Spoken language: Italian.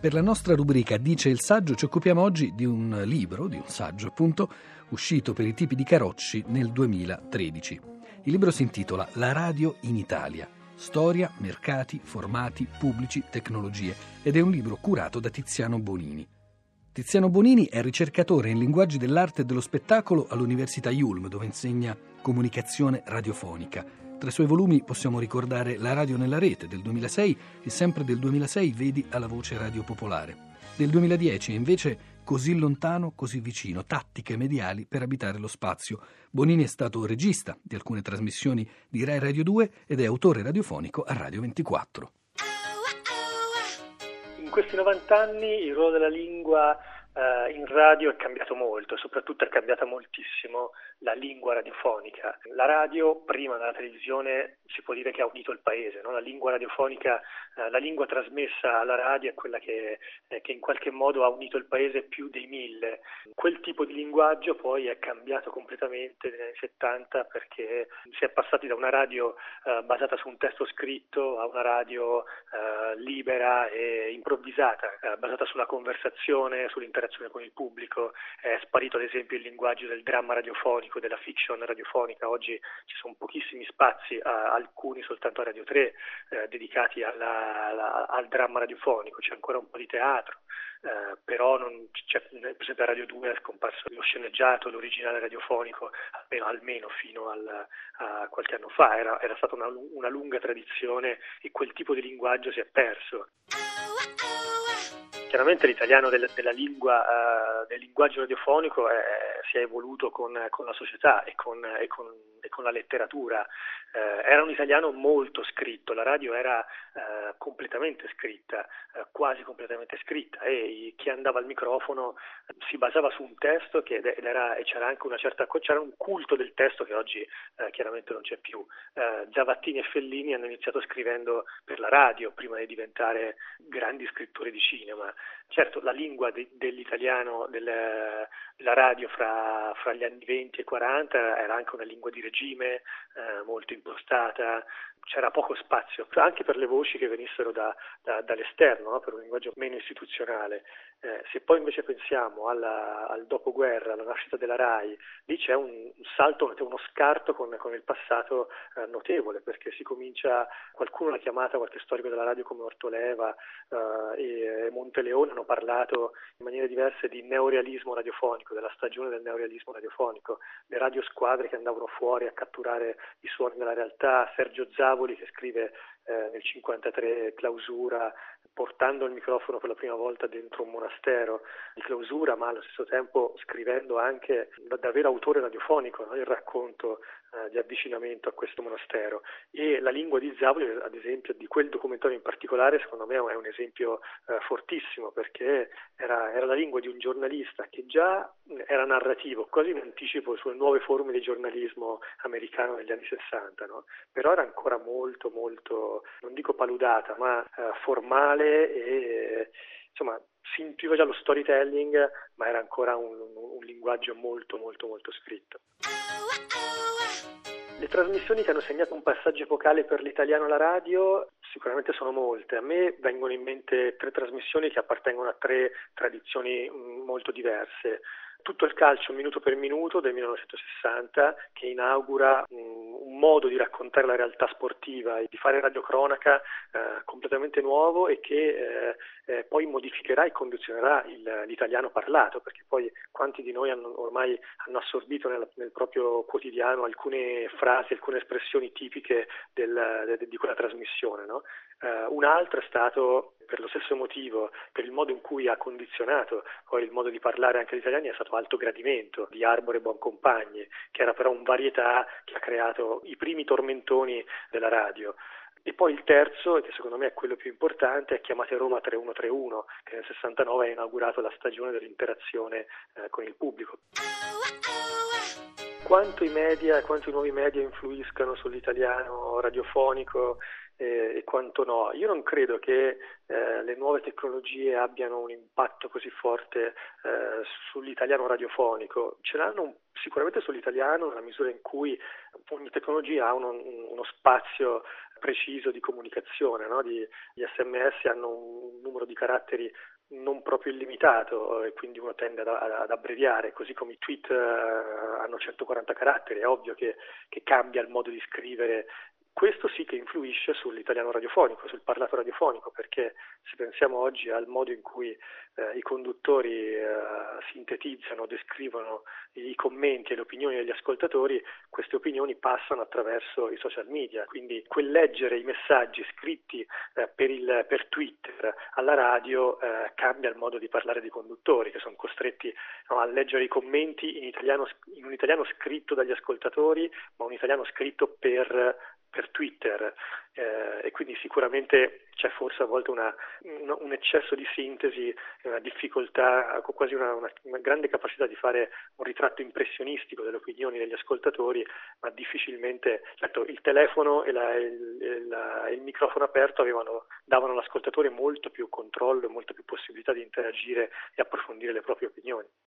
Per la nostra rubrica Dice il saggio ci occupiamo oggi di un libro, di un saggio appunto, uscito per i tipi di Carocci nel 2013. Il libro si intitola La radio in Italia. Storia, mercati, formati, pubblici, tecnologie ed è un libro curato da Tiziano Bonini. Tiziano Bonini è ricercatore in linguaggi dell'arte e dello spettacolo all'Università Yulm, dove insegna comunicazione radiofonica tra i suoi volumi possiamo ricordare La radio nella rete del 2006 e sempre del 2006 Vedi alla voce radio popolare. Del 2010 invece Così lontano, così vicino, tattiche mediali per abitare lo spazio. Bonini è stato regista di alcune trasmissioni di Rai Radio 2 ed è autore radiofonico a Radio 24. Questi 90 anni il ruolo della lingua eh, in radio è cambiato molto, soprattutto è cambiata moltissimo la lingua radiofonica. La radio, prima della televisione, si può dire che ha unito il paese, no? la lingua radiofonica, eh, la lingua trasmessa alla radio è quella che, eh, che, in qualche modo ha unito il paese più dei mille. Quel tipo di linguaggio poi è cambiato completamente negli anni 70 perché si è passati da una radio eh, basata su un testo scritto a una radio eh, libera e improvvisata, eh, basata sulla conversazione, sull'interazione comunicazione con il pubblico, è sparito ad esempio il linguaggio del dramma radiofonico, della fiction radiofonica, oggi ci sono pochissimi spazi, alcuni soltanto a Radio 3, eh, dedicati alla, alla, al dramma radiofonico, c'è ancora un po' di teatro. Eh, però non, cioè, per esempio a Radio 2 è scomparso lo sceneggiato, l'originale radiofonico, almeno, almeno fino al, a qualche anno fa, era, era stata una, una lunga tradizione e quel tipo di linguaggio si è perso. Chiaramente l'italiano del, lingua, uh, del linguaggio radiofonico è, si è evoluto con, con la società e con, e con, e con la letteratura. Uh, era un italiano molto scritto, la radio era uh, completamente scritta, quasi completamente scritta e chi andava al microfono si basava su un testo che, ed era, e c'era anche una certa c'era un culto del testo che oggi chiaramente non c'è più. Zavattini e Fellini hanno iniziato scrivendo per la radio prima di diventare grandi scrittori di cinema. Certo, la lingua de, dell'italiano, del, della radio fra, fra, gli anni 20 e 40 era anche una lingua di regime, eh, molto impostata, c'era poco spazio anche per le voci che venissero da, da, dall'esterno, no? per un linguaggio meno istituzionale. Eh, se poi invece pensiamo alla, al dopoguerra, alla nascita della RAI, lì c'è un, salto, uno scarto con, con il passato eh, notevole, perché si comincia, qualcuno l'ha chiamata, qualche storico della radio come Ortoleva eh, e Monteleone hanno parlato in maniere diverse di neorealismo radiofonico, della stagione del neorealismo radiofonico, le radiosquadre che andavano fuori a catturare i suoni della realtà, Sergio Zavo Tavoli che scrive eh, nel 53 clausura portando il microfono per la prima volta dentro un monastero di clausura, ma allo stesso tempo scrivendo anche da vero autore radiofonico no? il racconto eh, di avvicinamento a questo monastero. E la lingua di Zavoli, ad esempio, di quel documentario in particolare, secondo me è un esempio eh, fortissimo perché era, era, la lingua di un giornalista che già era narrativo, quasi in anticipo sulle nuove forme di giornalismo americano negli anni 60, no? però era ancora molto, molto, non dico paludata, ma eh, formale e insomma si intuiva già lo storytelling, ma era ancora un, un linguaggio molto, molto, molto scritto. Le trasmissioni che hanno segnato un passaggio epocale per l'italiano alla radio sicuramente sono molte. A me vengono in mente tre trasmissioni che appartengono a tre tradizioni mm, molto diverse. Tutto il calcio minuto per minuto del 1960 che inaugura un, un modo di raccontare la realtà sportiva e di fare radiocronaca eh, completamente nuovo e che eh, eh, poi modificherà e condizionerà il, l'italiano parlato perché poi quanti di noi hanno, ormai hanno assorbito nel, nel proprio quotidiano alcune frasi, alcune espressioni tipiche del, de, di quella trasmissione. No? Uh, un altro è stato per lo stesso motivo, per il modo in cui ha condizionato poi il modo di parlare anche agli italiani, è stato Alto Gradimento di Arbore Buoncompagni, che era però un varietà che ha creato i primi tormentoni della radio. E poi il terzo, che secondo me è quello più importante, è Chiamate Roma 3131, che nel 69 ha inaugurato la stagione dell'interazione eh, con il pubblico. Quanto i media, quanto i nuovi media influiscano sull'italiano radiofonico e, e quanto no. Io non credo che eh, le nuove tecnologie abbiano un impatto così forte eh, sull'italiano radiofonico, ce l'hanno sicuramente sull'italiano nella misura in cui ogni tecnologia ha uno, uno spazio preciso di comunicazione, no? di, gli sms hanno un numero di caratteri non proprio illimitato e quindi uno tende ad, ad abbreviare, così come i tweet uh, hanno 140 caratteri, è ovvio che, che cambia il modo di scrivere questo sì che influisce sull'italiano radiofonico, sul parlato radiofonico, perché se pensiamo oggi al modo in cui eh, i conduttori eh, sintetizzano, descrivono i commenti e le opinioni degli ascoltatori, queste opinioni passano attraverso i social media, quindi quel leggere i messaggi scritti eh, per, il, per, Twitter alla radio eh, cambia il modo di parlare dei conduttori, che sono costretti no, a leggere i commenti in, italiano, in un italiano scritto dagli ascoltatori, ma un italiano scritto per per Twitter eh, e quindi sicuramente c'è forse a volte una, una, un eccesso di sintesi, una difficoltà, quasi una, una, grande capacità di fare un ritratto impressionistico delle opinioni degli ascoltatori, ma difficilmente, certo il telefono e la, il, la, il, microfono aperto avevano, davano all'ascoltatore molto più controllo e molta più possibilità di interagire e approfondire le proprie opinioni.